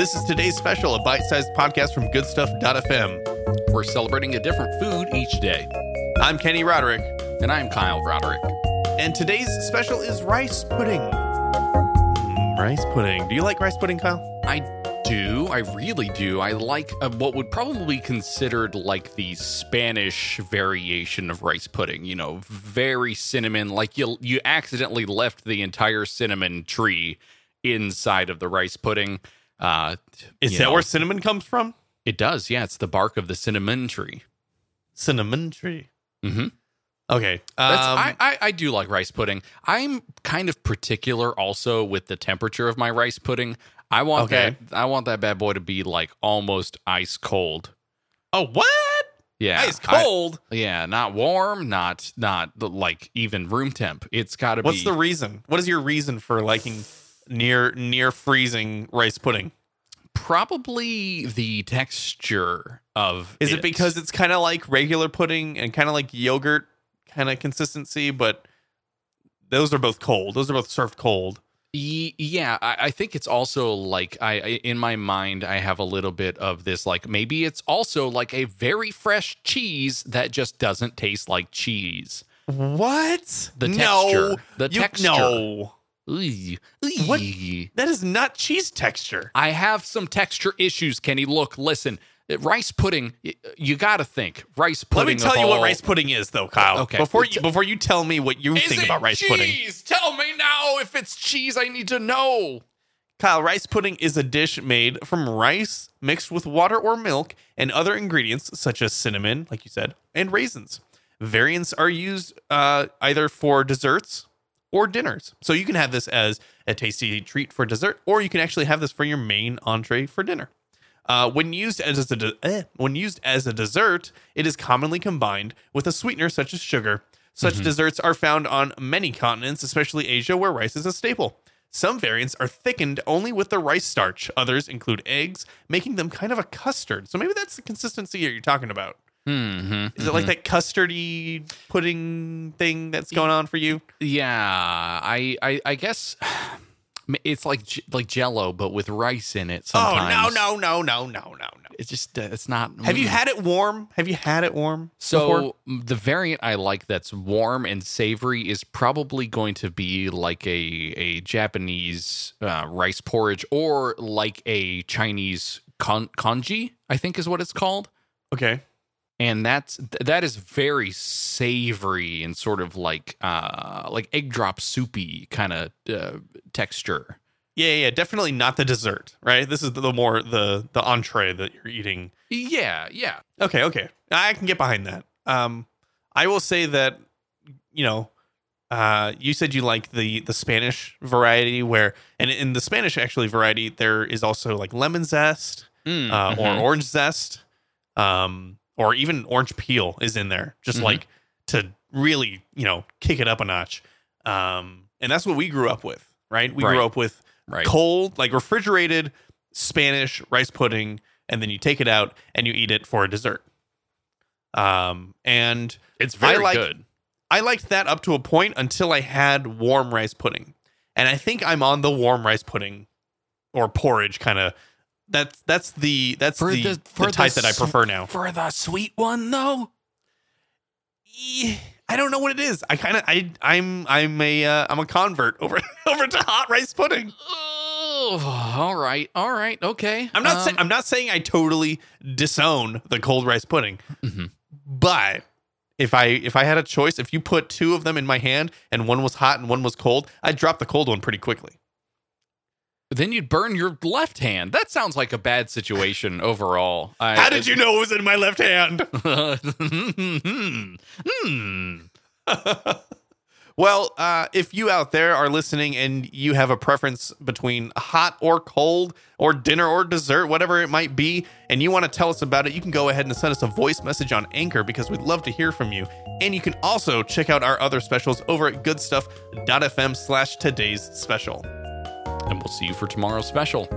This is today's special, a bite sized podcast from goodstuff.fm. We're celebrating a different food each day. I'm Kenny Roderick, And I'm Kyle Roderick. and today's special is rice pudding. Mm, rice pudding. Do you like rice pudding, Kyle? I do. I really do. I like uh, what would probably be considered like the Spanish variation of rice pudding. You know, very cinnamon. Like you, you accidentally left the entire cinnamon tree inside of the rice pudding. Uh, Is that know, where cinnamon comes from? it does? Yeah, it's the bark of the cinnamon tree. Cinnamon tree. Mm-hmm. Okay. Um, I, I, I do like rice pudding. I'm kind of particular also with the temperature of my rice pudding. I want Okay. that. I want that bad boy to be like almost ice cold. oh, what? Yeah, Ice I- cold? yeah, not warm, not not like even room temp. It's got to be. What's the reason? What is your reason for liking near near freezing rice pudding? probably the texture of? Is it, because it's kind of like regular pudding and kind of like yogurt kind of consistency, but those are both cold. Those are both served cold. Yeah, I, I think it's also like I, in my mind I have a little bit of this like maybe it's also like a very fresh cheese that just doesn't taste like cheese. What? The no, texture. The you- texture. No, What? that is not cheese texture. I have some texture issues, Kenny. Look, listen, uh, rice pudding. You got to think rice pudding. Let me tell you what rice pudding is, though, Kyle. Okay. Before you before you tell me what you Is think about rice cheese? pudding, Tell me now if it's cheese. I need to know. Kyle, rice pudding is a dish made from rice mixed with water or milk and other ingredients such as cinnamon, like you said, and raisins. Variants are used uh, either for desserts or dinners. So you can have this as a tasty treat for dessert, or you can actually have this for your main entree for dinner. Uh, when used as a de- eh, when used as a dessert, it is commonly combined with a sweetener such as sugar. Such desserts are found on many continents, especially Asia, where rice is a staple. Some variants are thickened only with the rice starch. Others include eggs, making them kind of a custard. So maybe that's the consistency you're talking about. Hmm Is it like that custardy pudding thing that's going on for you? Yeah, I, I, I guess it's like j- like Jello, but with rice in it. Sometimes. Oh no no no no no no no! It's just uh, it's not. Have you had it warm? Have you had it warm? So before? the variant I like that's warm and savory is probably going to be like a a Japanese uh, rice porridge or like a Chinese kon- congee. I think is what it's called. okay. And that's that is very savory and sort of like uh like egg drop soupy kind of uh, texture Yeah, yeah, definitely not the dessert, right? This is the more the the entree that you're eating. yeah yeah Okay, okay, I can get behind that. Um, I will say that you know, uh, you said you like the the Spanish variety, where and in the Spanish actually variety there is also like lemon zest, Mm, uh, or mhm. orange zest, um, or even orange peel is in there, just Mhm. like to really you know kick it up a notch. Um, and that's what we grew up with, right? We grew up with right cold, like refrigerated Spanish rice pudding, and then you take it out and you eat it for a dessert. Um, and it's very I good I liked that up to a point until I had warm rice pudding, and I think I'm on the warm rice pudding or porridge kind of. That's that's the that's For the, the- the, for the type that I prefer now. for the sweet one though I don't know what it is. I kind of I I'm I'm a uh, I'm a convert over over to hot rice pudding. oh, all right all right okay I'm not Um, saying I'm not saying I totally disown the cold rice pudding, Mhm. but if I if I had a choice, if you put two of them in my hand and one was hot and one was cold, I'd drop the cold one pretty quickly. Then you'd burn your left hand that sounds like a bad situation overall I, How did you know it was in my left hand? hmm. well, uh, if you out there are listening and you have a preference between hot or cold or dinner or dessert, whatever it might be, and you want to tell us about it, you can go ahead and send us a voice message on Anchor because we'd love to hear from you. And you can also check out our other specials over at goodstuff.fm slash today's special. And we'll see you for tomorrow's special